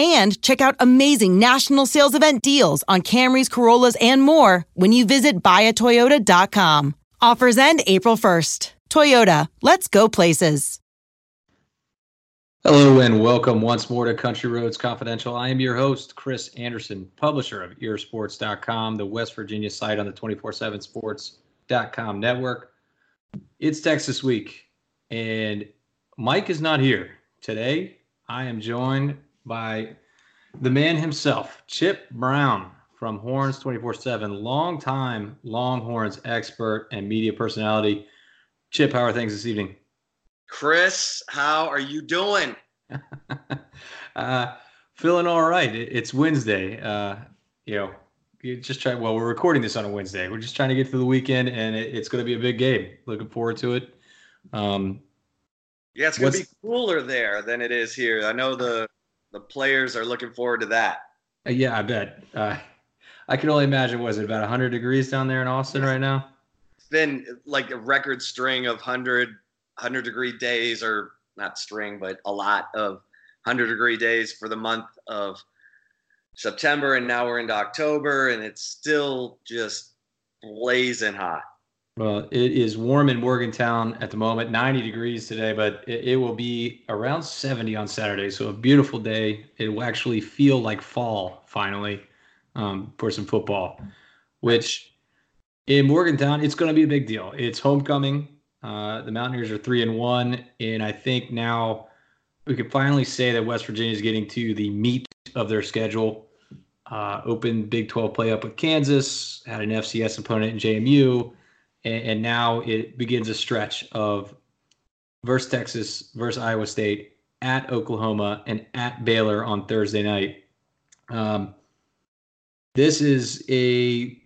and check out amazing national sales event deals on Camrys, Corollas, and more when you visit buyatoyota.com. Offers end April 1st. Toyota, let's go places. Hello and welcome once more to Country Roads Confidential. I am your host, Chris Anderson, publisher of earsports.com, the West Virginia site on the 247sports.com network. It's Texas week, and Mike is not here. Today, I am joined by the man himself, Chip Brown from Horns 24 7, longtime Longhorns expert and media personality. Chip, how are things this evening? Chris, how are you doing? uh, feeling all right. It, it's Wednesday. Uh, you know, you just try. Well, we're recording this on a Wednesday. We're just trying to get through the weekend, and it, it's going to be a big game. Looking forward to it. Um, yeah, it's going to be cooler there than it is here. I know the the players are looking forward to that. Uh, yeah, I bet. Uh, I can only imagine. Was it about 100 degrees down there in Austin right now? It's been like a record string of 100 100 degree days, or not string, but a lot of 100 degree days for the month of September, and now we're into October, and it's still just blazing hot. Well, it is warm in Morgantown at the moment, 90 degrees today, but it, it, will be around 70 on Saturday. So a beautiful day. It will actually feel like fall finally um, for some football, which in Morgantown, it's going to be a big deal. It's homecoming. Uh, the Mountaineers are three and one, and I think now we can finally say that West Virginia is getting to the meat of their schedule. Uh, open Big 12 play up with Kansas, had an FCS opponent in JMU and, and now it begins a stretch of versus Texas, versus Iowa State, at Oklahoma, and at Baylor on Thursday night. Um, this is a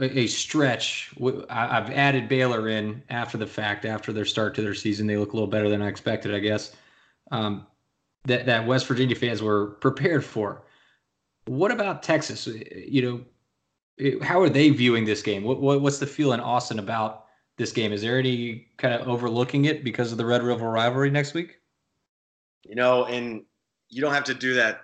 a stretch. I've added Baylor in after the fact, after their start to their season. They look a little better than I expected, I guess. Um, that that West Virginia fans were prepared for. What about Texas? You know, how are they viewing this game? What, what, what's the feel in Austin about this game? Is there any kind of overlooking it because of the Red River rivalry next week? You know, and you don't have to do that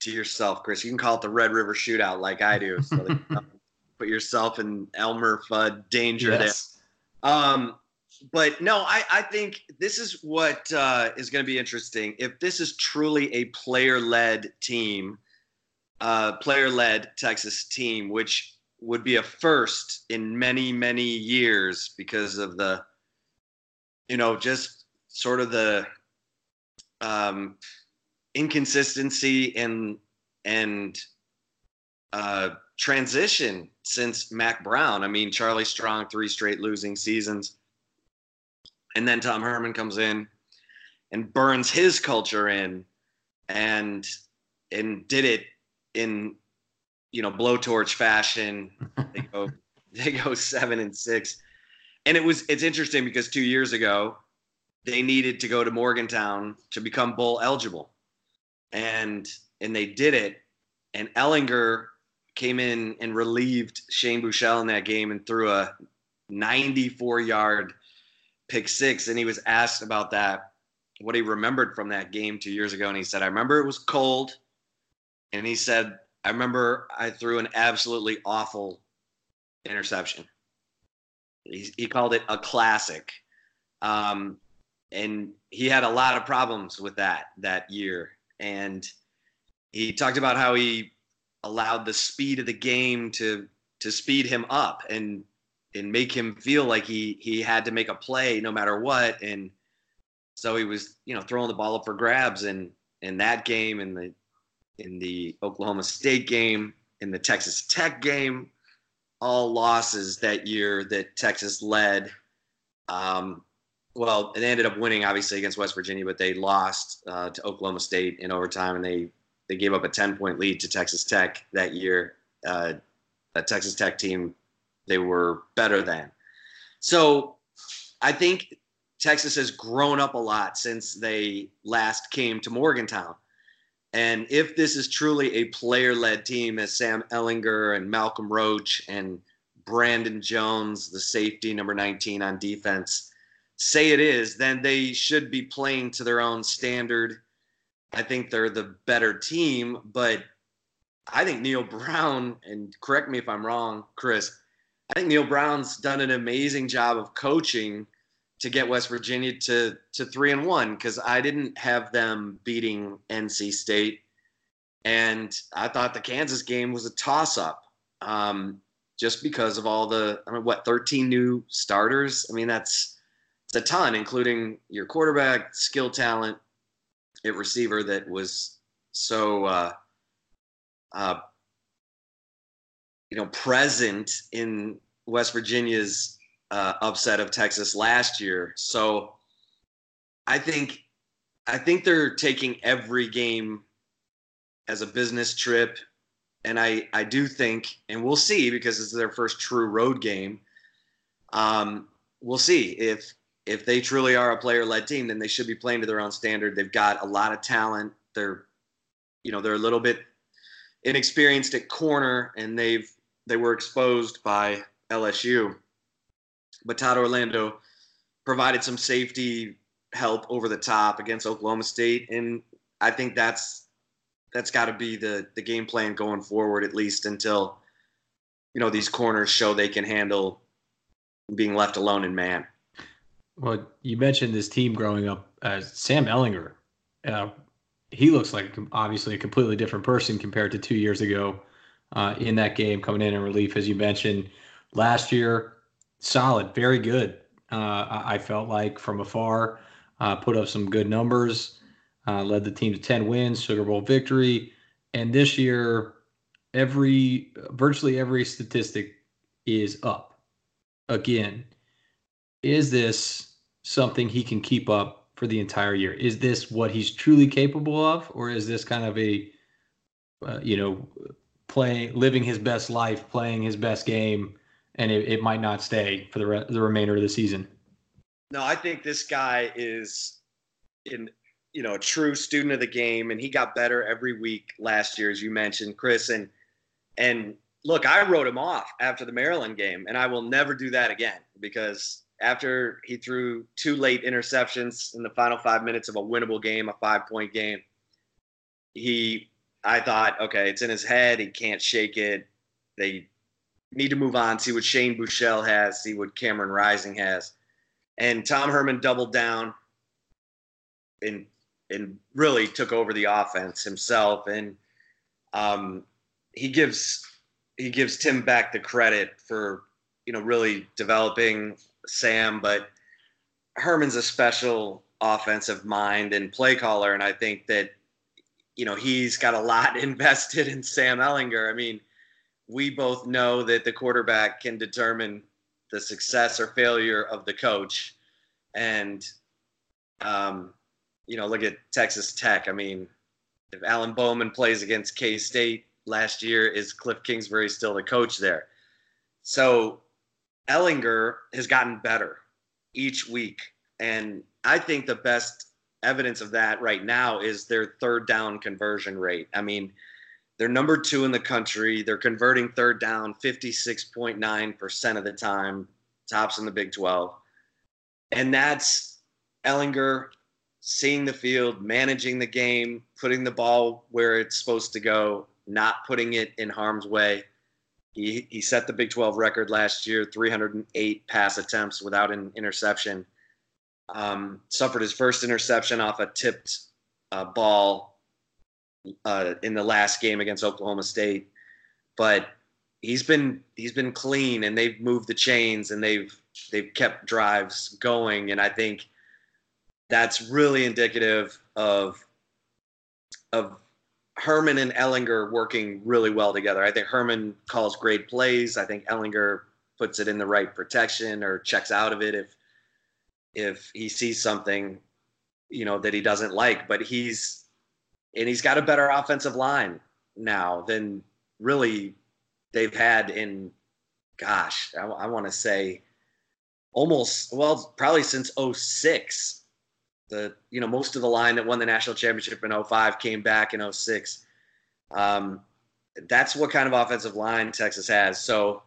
to yourself, Chris. You can call it the Red River Shootout like I do. So put yourself in Elmer Fudd danger yes. there. Um, but no, I, I think this is what uh, is going to be interesting. If this is truly a player led team, uh, player led Texas team, which would be a first in many, many years because of the, you know, just sort of the um, inconsistency and, and, uh, transition since Mack Brown. I mean, Charlie Strong, three straight losing seasons. And then Tom Herman comes in and burns his culture in and and did it in you know blowtorch fashion. they go they go seven and six, and it was it's interesting because two years ago they needed to go to Morgantown to become bowl eligible, and and they did it, and Ehlinger came in and relieved Shane Buechele in that game and threw a 94 yard pick six, and he was asked about that what he remembered from that game two years ago, and he said, "I remember it was cold." And he said, I remember I threw an absolutely awful interception. He, he called it a classic. Um, and he had a lot of problems with that that year. And he talked about how he allowed the speed of the game to to speed him up and and make him feel like he he had to make a play no matter what. And So he was, you know, throwing the ball up for grabs and in that game, and the in the Oklahoma State game, in the Texas Tech game, all losses that year that Texas led. Um, well, they ended up winning obviously against West Virginia, but they lost uh, to Oklahoma State in overtime, and they they gave up a ten point lead to Texas Tech that year. Uh, that Texas Tech team, they were better than. So, I think Texas has grown up a lot since they last came to Morgantown. And if this is truly a player led team, as Sam Ehlinger and Malcolm Roach and Brandon Jones, the safety number 19 on defense, say it is, then they should be playing to their own standard. I think they're the better team, but I think Neal Brown, and correct me if I'm wrong, Chris, I think Neal Brown's done an amazing job of coaching to get West Virginia to to three and one because I didn't have them beating NC State, and I thought the Kansas game was a toss up, um, just because of all the I mean what 13 new starters. I mean that's it's a ton, including your quarterback, skill talent, a receiver that was so uh, uh, you know present in West Virginia's uh, upset of Texas last year. So I think I think they're taking every game as a business trip, and I I do think, and we'll see because it's their first true road game. Um, we'll see if if they truly are a player-led team, then they should be playing to their own standard. They've got a lot of talent. They're, you know, they're a little bit inexperienced at corner, and they've they were exposed by LSU but Todd Orlando provided some safety help over the top against Oklahoma State, and I think that's that's got to be the the game plan going forward, at least until you know these corners show they can handle being left alone in man. Well, you mentioned this team growing up as Sam Ehlinger, Uh, he looks like obviously a completely different person compared to two years ago uh, in that game, coming in in relief, as you mentioned. Last year, solid, very good. Uh, I felt like from afar, uh, put up some good numbers, uh, led the team to 10 wins, Sugar Bowl victory. And this year, every virtually every statistic is up. Again, is this something he can keep up for the entire year? Is this what he's truly capable of, or is this kind of a, uh, you know, playing, living his best life, playing his best game? And it, it might not stay for the re- the remainder of the season. No, I think this guy is in you know a true student of the game, and he got better every week last year, as you mentioned, Chris. And and look, I wrote him off after the Maryland game, and I will never do that again because after he threw two late interceptions in the final five minutes of a winnable game, a five point game, he I thought, okay, it's in his head. He can't shake it. They need to move on, see what Shane Buechele has, see what Cameron Rising has. And Tom Herman doubled down and and really took over the offense himself. And um, he gives he gives Tim Beck the credit for you know really developing Sam, but Herman's a special offensive mind and play caller, and I think that you know he's got a lot invested in Sam Ehlinger. I mean, we both know that the quarterback can determine the success or failure of the coach. And, um, you know, look at Texas Tech. I mean, if Alan Bowman plays against K State last year, is Cliff Kingsbury still the coach there? So Ehlinger has gotten better each week. And I think the best evidence of that right now is their third down conversion rate. I mean, they're number two in the country. They're converting third down 56.9% of the time, tops in the Big 12. And that's Ehlinger seeing the field, managing the game, putting the ball where it's supposed to go, not putting it in harm's way. He, he set the Big 12 record last year 308 pass attempts without an interception. Um, suffered his first interception off a tipped uh, ball uh, in the last game against Oklahoma State, but he's been he's been clean and they've moved the chains and they've they've kept drives going and I think that's really indicative of of Herman and Ehlinger working really well together. I think Herman calls great plays. I think Ehlinger puts it in the right protection or checks out of it if if he sees something, you know, that he doesn't like. But he's and he's got a better offensive line now than really they've had in gosh, I, I want to say almost well probably since 06 the you know most of the line that won the national championship in 05 came back in 06 um, that's what kind of offensive line texas has. So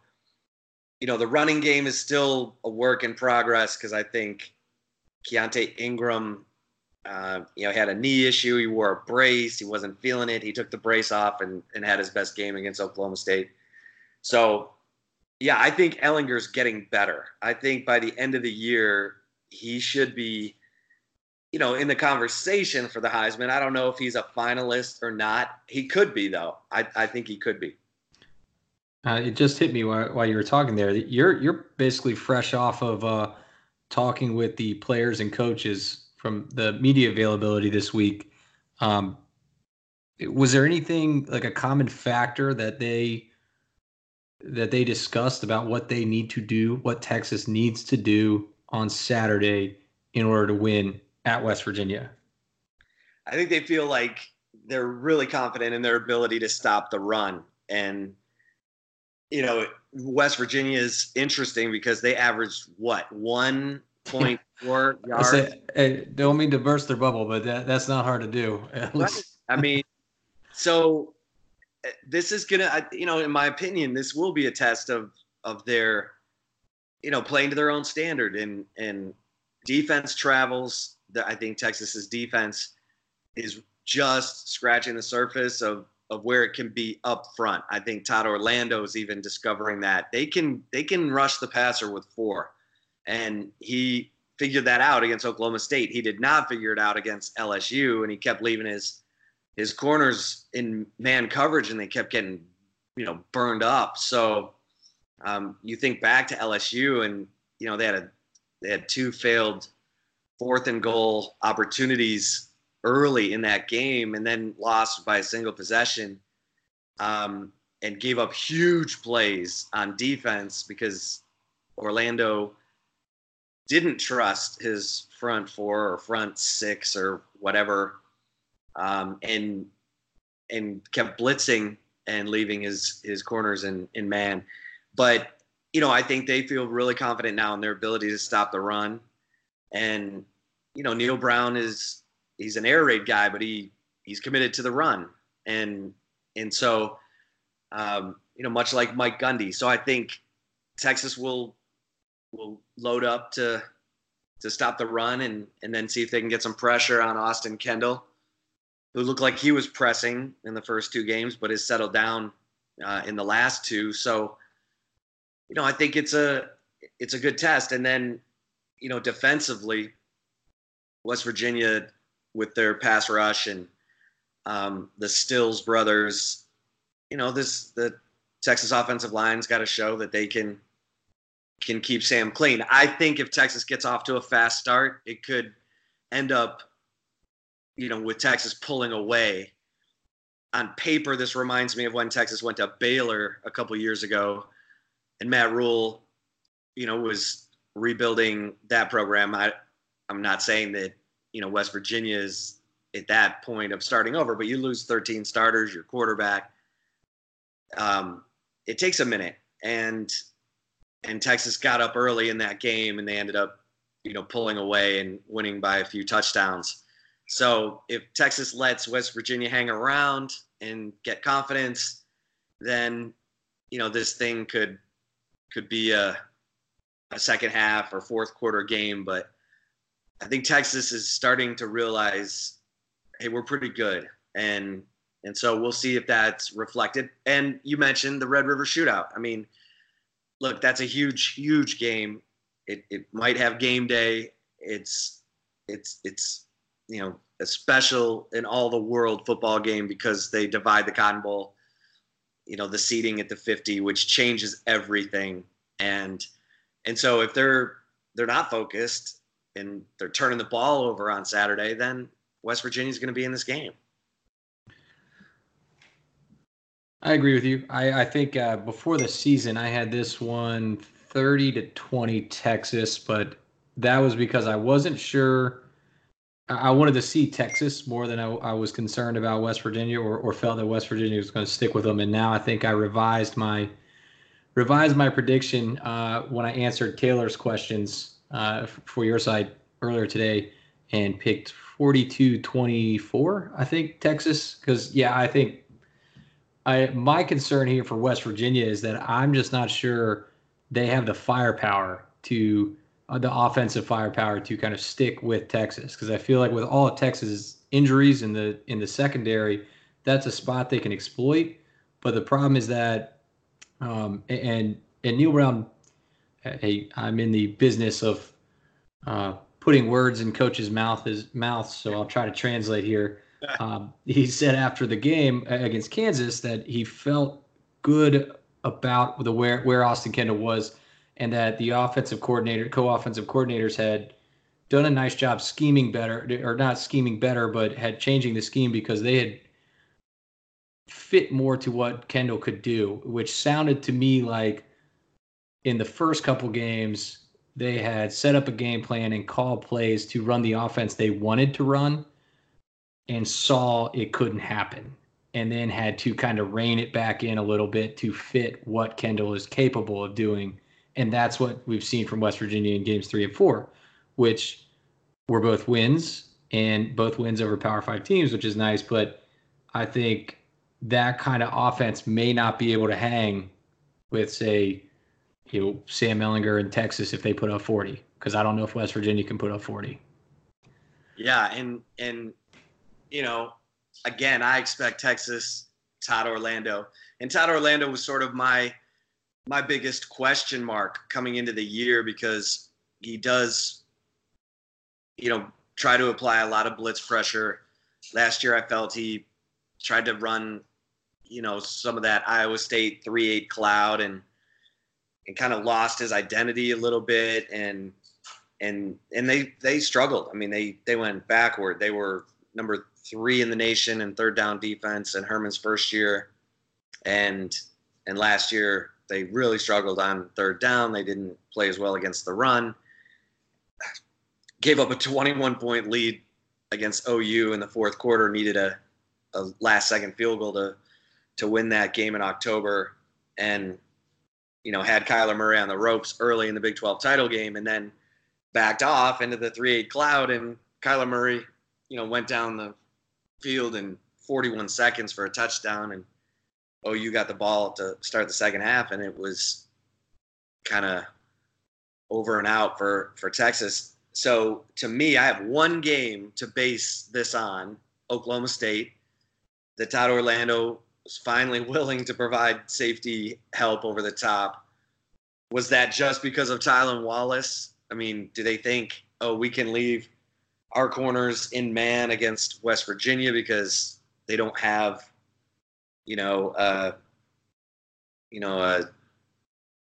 you know the running game is still a work in progress because i think keaontay ingram uh, you know he had a knee issue he wore a brace he wasn't feeling it he took the brace off and, and had his best game against oklahoma state so yeah i think Ehlinger's getting better i think by the end of the year he should be you know, in the conversation for the Heisman. I don't know if he's a finalist or not. He could be, though. I, I think he could be. Uh, it just hit me while, while, you were talking there. You're you're basically fresh off of uh, talking with the players and coaches from the media availability this week. Um, was there anything like a common factor that they that they discussed about what they need to do, what Texas needs to do on Saturday in order to win at West Virginia? I think they feel like they're really confident in their ability to stop the run. And, you know, West Virginia is interesting because they averaged what, 1.4 yards? Say, hey, don't mean to burst their bubble, but that, that's not hard to do. I mean, so eh, this is going to, you know, in my opinion, this will be a test of, of their, you know, playing to their own standard and, and defense travels I think Texas's defense is just scratching the surface of of where it can be up front. I think Todd Orlando is even discovering that they can they can rush the passer with four, and he figured that out against Oklahoma State. He did not figure it out against LSU, and he kept leaving his his corners in man coverage, and they kept getting you know burned up. So um, you think back to LSU, and you know they had a they had two failed fourth and goal opportunities early in that game and then lost by a single possession um, and gave up huge plays on defense because Orlando didn't trust his front four or front six or whatever um, and and kept blitzing and leaving his his corners in in man. But you know I think they feel really confident now in their ability to stop the run. And you know, Neal Brown is he's an air raid guy, but he he's committed to the run, and and so um, you know, much like Mike Gundy. So I think Texas will will load up to to stop the run and and then see if they can get some pressure on Austin Kendall, who looked like he was pressing in the first two games, but has settled down uh, in the last two. So you know, I think it's a it's a good test, and then you know, defensively West Virginia with their pass rush and um, the Stills brothers. You know, this the Texas offensive line's got to show that they can can keep Sam clean. I think if Texas gets off to a fast start, it could end up, you know, with Texas pulling away. On paper, this reminds me of when Texas went to Baylor a couple years ago, and Matt Rhule, you know, was rebuilding that program. I I'm not saying that you know West Virginia is at that point of starting over, but you lose 13 starters, your quarterback. Um, it takes a minute, and and Texas got up early in that game, and they ended up you know pulling away and winning by a few touchdowns. So if Texas lets West Virginia hang around and get confidence, then you know this thing could could be a a second half or fourth quarter game, but I think Texas is starting to realize, hey, we're pretty good, and and so we'll see if that's reflected. And you mentioned the Red River Shootout. I mean, look, that's a huge, huge game. It it might have game day. It's it's it's you know a special in all the world football game because they divide the Cotton Bowl. You know the seating at the 50, which changes everything, and and so if they're they're not focused and they're turning the ball over on Saturday, then West Virginia's going to be in this game. I agree with you. I, I think uh, before the season, I had this one 30 to 20 Texas, but that was because I wasn't sure. I wanted to see Texas more than I, I was concerned about West Virginia or, or felt that West Virginia was going to stick with them. And now I think I revised my revised my prediction uh, when I answered Taylor's questions uh, for your side earlier today and picked 42 24, I think, Texas. Because, yeah, I think I my concern here for West Virginia is that I'm just not sure they have the firepower to uh, the offensive firepower to kind of stick with Texas because I feel like with all of Texas injuries in the in the secondary, that's a spot they can exploit. But the problem is that um, and and Neal Brown, hey, I'm in the business of uh, putting words in coaches' mouth is mouth, so I'll try to translate here. Um, he said after the game against Kansas that he felt good about the where where Austin Kendall was, and that the offensive coordinator, co-offensive coordinators had done a nice job scheming better, or not scheming better, but had changing the scheme because they had fit more to what Kendall could do, which sounded to me like in the first couple games they had set up a game plan and called plays to run the offense they wanted to run and saw it couldn't happen and then had to kind of rein it back in a little bit to fit what Kendall is capable of doing. And that's what we've seen from West Virginia in games three and four, which were both wins and both wins over Power Five teams, which is nice. But I think that kind of offense may not be able to hang with, say, you know, Sam Ehlinger in Texas if they put up 40, because I don't know if West Virginia can put up 40. Yeah, and and you know, again, I expect Texas, Todd Orlando, and Todd Orlando was sort of my my biggest question mark coming into the year because he does, you know, try to apply a lot of blitz pressure. Last year, I felt he tried to run, you know, some of that Iowa State three eight cloud and and kind of lost his identity a little bit and and and they they struggled. I mean, they they went backward. They were number three in the nation in third down defense in Herman's first year, and and last year they really struggled on third down. They didn't play as well against the run. Gave up a 21 point lead against OU in the fourth quarter. Needed a, a last second field goal to to win that game in October, and you know had Kyler Murray on the ropes early in the Big 12 title game, and then backed off into the 3-8 cloud, and Kyler Murray, you know, went down the field in 41 seconds for a touchdown, and oh, you got the ball to start the second half, and it was kind of over and out for for Texas. So to me, I have one game to base this on: Oklahoma State. That Todd Orlando was finally willing to provide safety help over the top. Was that just because of Tylan Wallace? I mean, do they think, oh, we can leave our corners in man against West Virginia because they don't have, you know, uh, you know, a,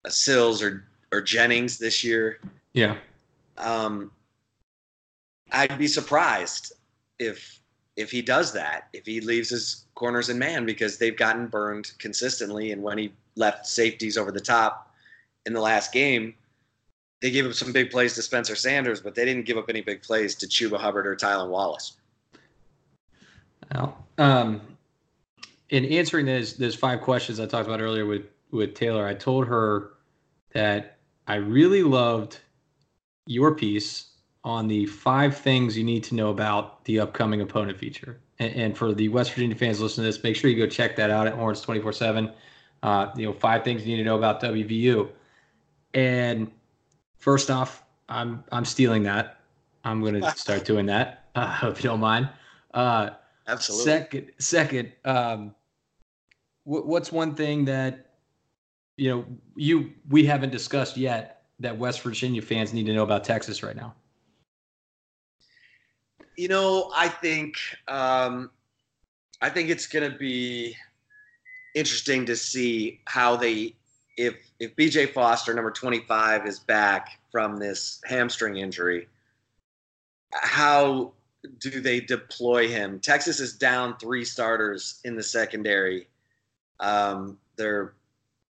a Sills or or Jennings this year. Yeah. Um, I'd be surprised if if he does that, if he leaves his corners in man because they've gotten burned consistently, and when he left safeties over the top in the last game, they gave up some big plays to Spencer Sanders, but they didn't give up any big plays to Chuba Hubbard or Tylan Wallace. Well, um, in answering those those five questions I talked about earlier with with Taylor, I told her that I really loved your piece on the five things you need to know about the upcoming opponent feature. And, and for the West Virginia fans listening to this, make sure you go check that out at Horns twenty four seven. Uh, you know, five things you need to know about WVU. And first off, I'm I'm stealing that. I'm going to start doing that. Uh, hope you don't mind. Uh, Absolutely. Second, second, um, w- what's one thing that you know you we haven't discussed yet that West Virginia fans need to know about Texas right now? You know, I think um, I think it's going to be interesting to see how they if if BJ Foster number 25 is back from this hamstring injury, how do they deploy him? Texas is down three starters in the secondary. Um, their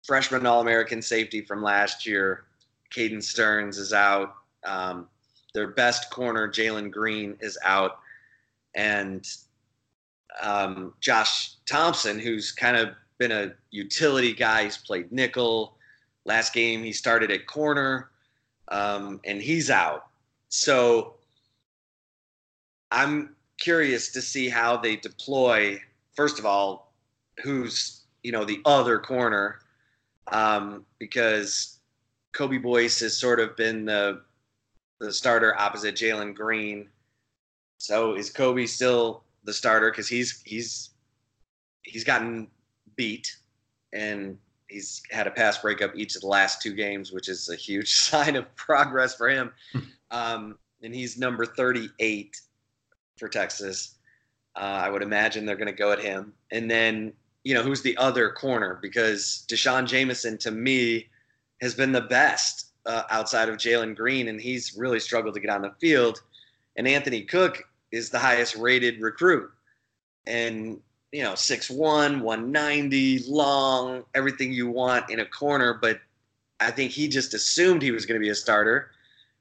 freshman All American safety from last year, Caden Sterns, is out. Um, their best corner, Jalen Green, is out. And um, Josh Thompson, who's kind of been a utility guy, he's played nickel. Last game, he started at corner, um, and he's out. So I'm curious to see how they deploy. First of all, who's you know the other corner, um, because Kobe Boyce has sort of been the the starter opposite Jalen Green. So is Kobe still the starter? Because he's he's he's gotten beat and he's had a pass breakup each of the last two games, which is a huge sign of progress for him. um, and he's number 38 for Texas. Uh, I would imagine they're going to go at him. And then, you know, who's the other corner? Because D'Shawn Jamison, to me, has been the best uh, outside of Jalen Green, and he's really struggled to get on the field. And Anthony Cook is the highest rated recruit. And, you know, 6'1, 190, long, everything you want in a corner. But I think he just assumed he was going to be a starter,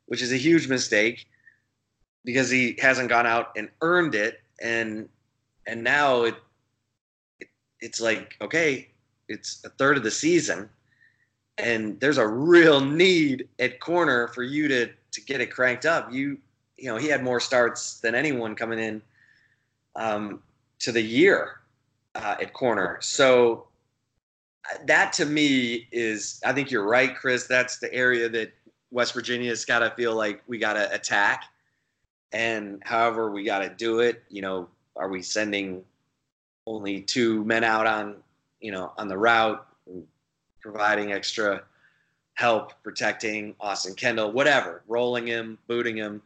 which is a huge mistake because he hasn't gone out and earned it and and now it, it it's like okay it's a third of the season and there's a real need at corner for you to to get it cranked up you you know he had more starts than anyone coming in um, to the year uh, at corner. So uh, that to me is i think you're right chris. That's the area that west virginia's got to feel like we got to attack. And however we got to do it you know are we sending only two men out on you know on the route providing extra help protecting austin kendall whatever rolling him booting him.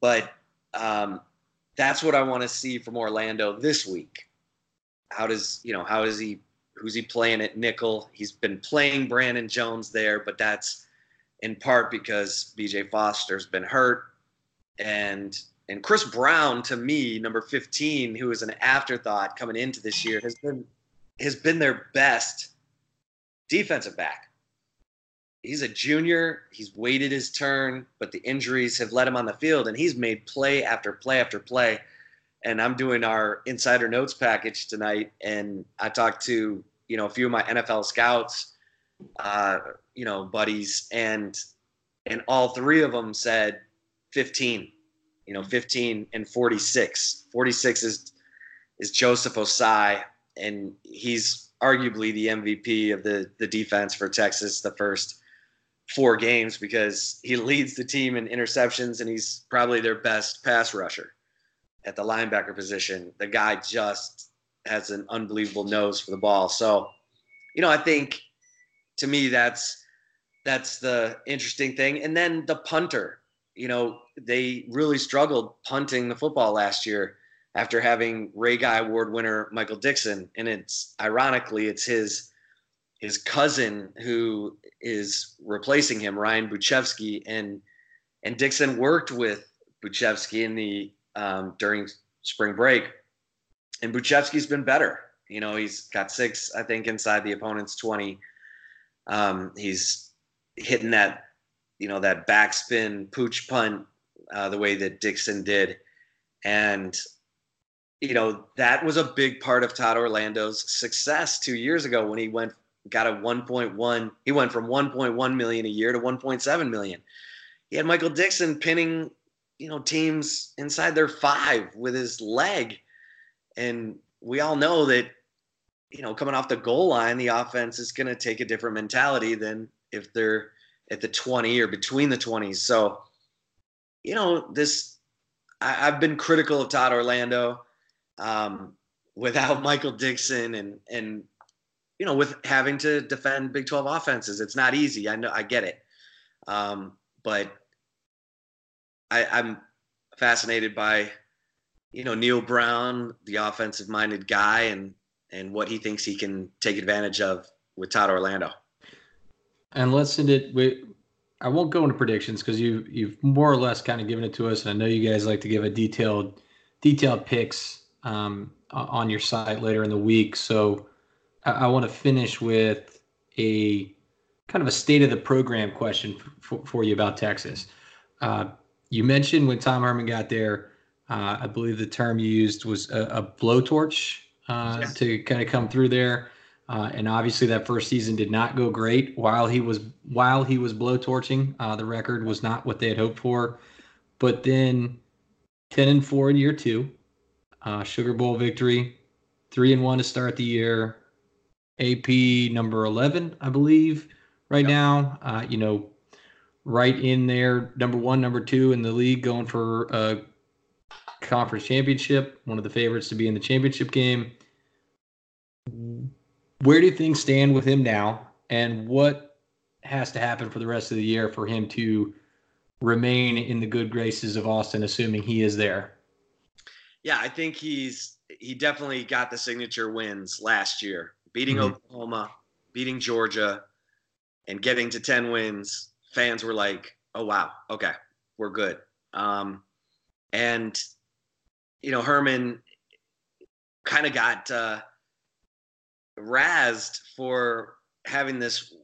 But um, that's what i want to see from orlando this week how does you know how is he who's he playing at nickel he's been playing brandon jones there but that's in part because bj foster's been hurt and and Chris Brown to me, number 15, who is an afterthought coming into this year, has been has been their best defensive back. He's a junior. He's waited his turn, but the injuries have let him on the field, and he's made play after play after play. And I'm doing our insider notes package tonight, and I talked to you know a few of my NFL scouts, uh, you know buddies, and and all three of them said 15 you know 15 and 46 46 is is joseph Ossai, and he's arguably the mvp of the the defense for texas the first four games because he leads the team in interceptions and he's probably their best pass rusher at the linebacker position the guy just has an unbelievable nose for the ball. So you know i think to me that's that's the interesting thing. And then the punter you know, they really struggled punting the football last year after having Ray Guy Award winner Michael Dickson, And it's ironically, it's his his cousin who is replacing him, Ryan Bujcevski. And and Dickson worked with Bujcevski in the um, during spring break. And Bujcevski's been better. You know, he's got six, I think, inside the opponent's 20. Um, he's hitting that you know that backspin pooch punt uh, the way that Dickson did, and you know that was a big part of Todd Orlando's success two years ago when he went got a 1.1 he went from 1.1 million a year to 1.7 million. He had Michael Dickson pinning you know teams inside their five with his leg, and we all know that you know coming off the goal line the offense is going to take a different mentality than if they're at the 20 or between the 20s. So, you know, this, I, have been critical of Todd Orlando um, without Michael Dickson and, and, you know, with having to defend Big 12 offenses. It's not easy. I know, I get it. Um, but I, I'm fascinated by, you know, Neal Brown, the offensive minded guy, and, and what he thinks he can take advantage of with Todd Orlando. And let's end it. I won't go into predictions because you you've more or less kind of given it to us, and I know you guys like to give a detailed detailed picks um, on your site later in the week. So I, I want to finish with a kind of a state of the program question for, for you about Texas. Uh, you mentioned when Tom Herman got there, uh, I believe the term you used was a, a blowtorch uh, yes. to kind of come through there. Uh, and obviously, that first season did not go great. While he was while he was blowtorching, uh, the record was not what they had hoped for. But then, ten and four in year two, uh, Sugar Bowl victory, three and one to start the year. AP number eleven, I believe, right yep. now. Uh, you know, right in there, number one, number two in the league, going for a conference championship. One of the favorites to be in the championship game where do things stand with him now, and what has to happen for the rest of the year for him to remain in the good graces of Austin, assuming he is there? Yeah, I think he's he definitely got the signature wins last year, beating mm-hmm. Oklahoma, beating Georgia, and getting to ten wins. Fans were like, "Oh wow, okay, we're good." Um, and you know, Herman kind of got. Uh, razzed for having this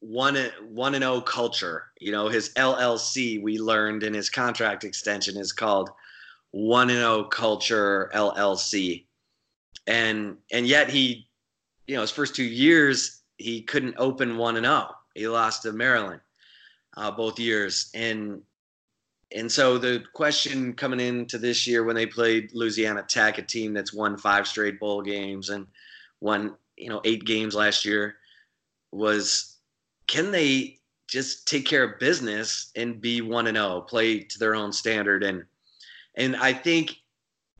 one one and O oh culture. You know, his LLC we learned in his contract extension is called One and O oh Culture LLC, and and yet he, you know, his first two years he couldn't open one and O. Oh. He lost to Maryland uh, both years, and and so the question coming into this year when they played Louisiana Tech, a team that's won five straight bowl games and won you know eight games last year was can they just take care of business and be one and zero, oh, play to their own standard, and and I think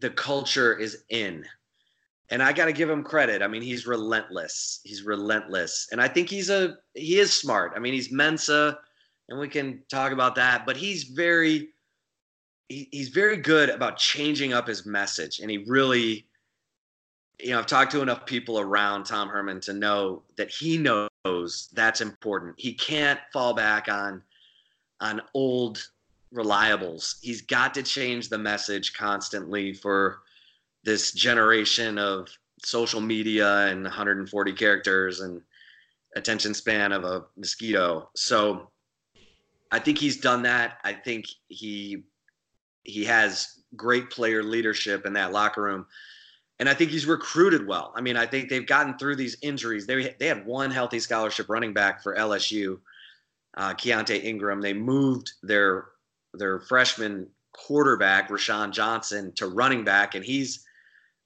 the culture is in, and I got to give him credit. I mean, he's relentless. He's relentless, and I think he's a he is smart. I mean, he's Mensa, and we can talk about that, but he's very he, he's very good about changing up his message, and he really you know, I've talked to enough people around Tom Herman to know that he knows that's important. He can't fall back on on old reliables. He's got to change the message constantly for this generation of social media and 140 characters and attention span of a mosquito. So I think he's done that. I think he he has great player leadership in that locker room and I think he's recruited well. I mean, I think they've gotten through these injuries. They they had one healthy scholarship running back for LSU, uh, Keaontay Ingram. They moved their their freshman quarterback Roschon Johnson to running back, and he's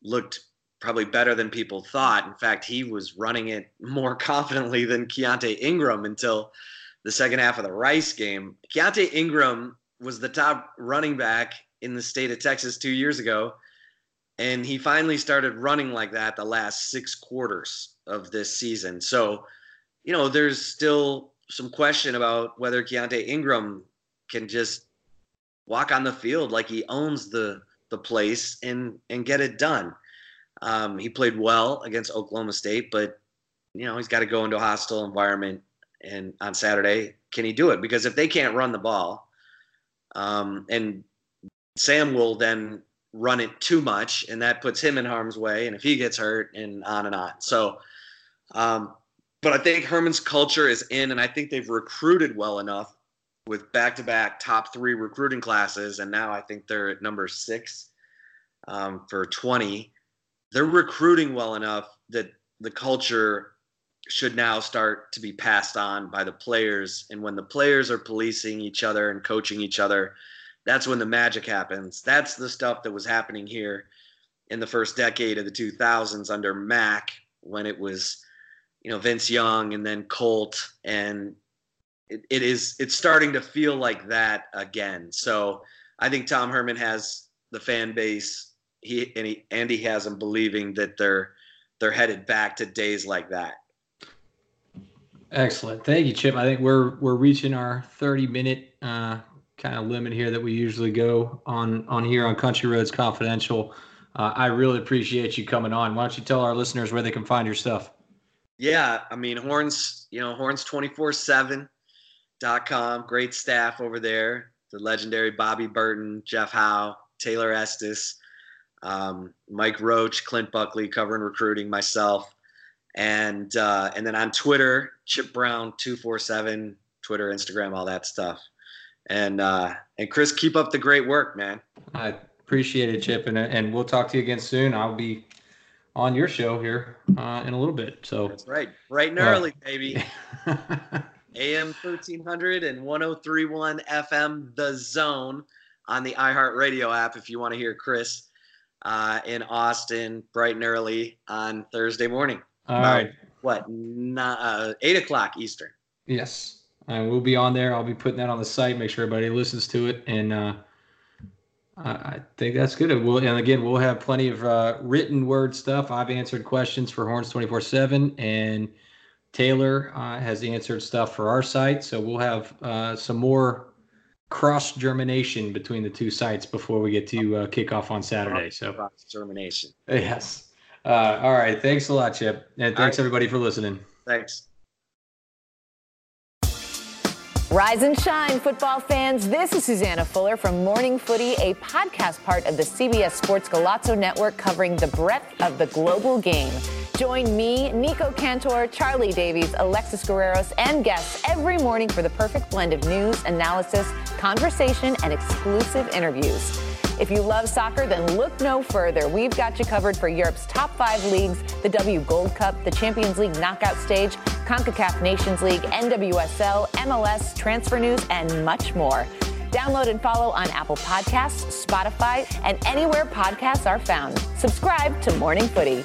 looked probably better than people thought. In fact, he was running it more confidently than Keaontay Ingram until the second half of the Rice game. Keaontay Ingram was the top running back in the state of Texas two years ago and he finally started running like that the last six quarters of this season. So, you know, there's still some question about whether Keaontay Ingram can just walk on the field like he owns the the place and and get it done. Um, he played well against Oklahoma State, but you know he's got to go into a hostile environment. And on Saturday, can he do it? Because if they can't run the ball, um, and Sam will then run it too much, and that puts him in harm's way. And if he gets hurt, and on and on. So, um, but I think Herman's culture is in, and I think they've recruited well enough with back-to-back top three recruiting classes, and now I think they're at number six um, for 20. They're recruiting well enough that the culture should now start to be passed on by the players. And when the players are policing each other and coaching each other, that's when the magic happens. That's the stuff that was happening here in the first decade of the 2000s under Mack when it was, you know, Vince Young and then Colt. And it, it is, it's starting to feel like that again. So I think Tom Herman has the fan base he and he, and he has them believing that they're, they're headed back to days like that. Excellent. Thank you, Chip. I think we're, we're reaching our 30 minute, uh, kind of limit here that we usually go on on here on Country Roads Confidential. Uh, I really appreciate you coming on. Why don't you tell our listeners where they can find your stuff? Yeah, I mean Horns, you know Horns twenty four seven. com. Great staff over there. The legendary Bobby Burton, Jeff Howe, Taylor Estes, um, Mike Roach, Clint Buckley covering recruiting, myself, and uh, and then on Twitter, Chip Brown two four seven, Twitter, Instagram, all that stuff. And uh, and Chris, keep up the great work, man. I appreciate it, Chip, and and we'll talk to you again soon. I'll be on your show here uh, in a little bit. So that's right, bright and early, baby. AM 1300 and 1031 FM, The Zone on the iHeartRadio app if you want to hear Chris uh, in Austin bright and early on Thursday morning. All right. What, not, uh, 8 o'clock Eastern. Yes. And we'll be on there. I'll be putting that on the site, make sure everybody listens to it. And uh, I think that's good. We'll, and again, we'll have plenty of uh, written word stuff. I've answered questions for Horns 24 7, and Taylor uh, has answered stuff for our site. So we'll have uh, some more cross germination between the two sites before we get to uh, kick off on Saturday. So cross germination. Yes. Uh, all right. Thanks a lot, Chip. And thanks right. everybody for listening. Thanks. Rise and shine, football fans. This is Susanna Fuller from Morning Footy, a podcast part of the CBS Sports Golazo Network covering the breadth of the global game. Join me, Nico Cantor, Charlie Davies, Alexis Guerreros, and guests every morning for the perfect blend of news, analysis, conversation, and exclusive interviews. If you love soccer, then look no further. We've got you covered for Europe's top five leagues, the W Gold Cup, the Champions League knockout stage, CONCACAF Nations League, NWSL, MLS, transfer news, and much more. Download and follow on Apple Podcasts, Spotify, and anywhere podcasts are found. Subscribe to Morning Footy.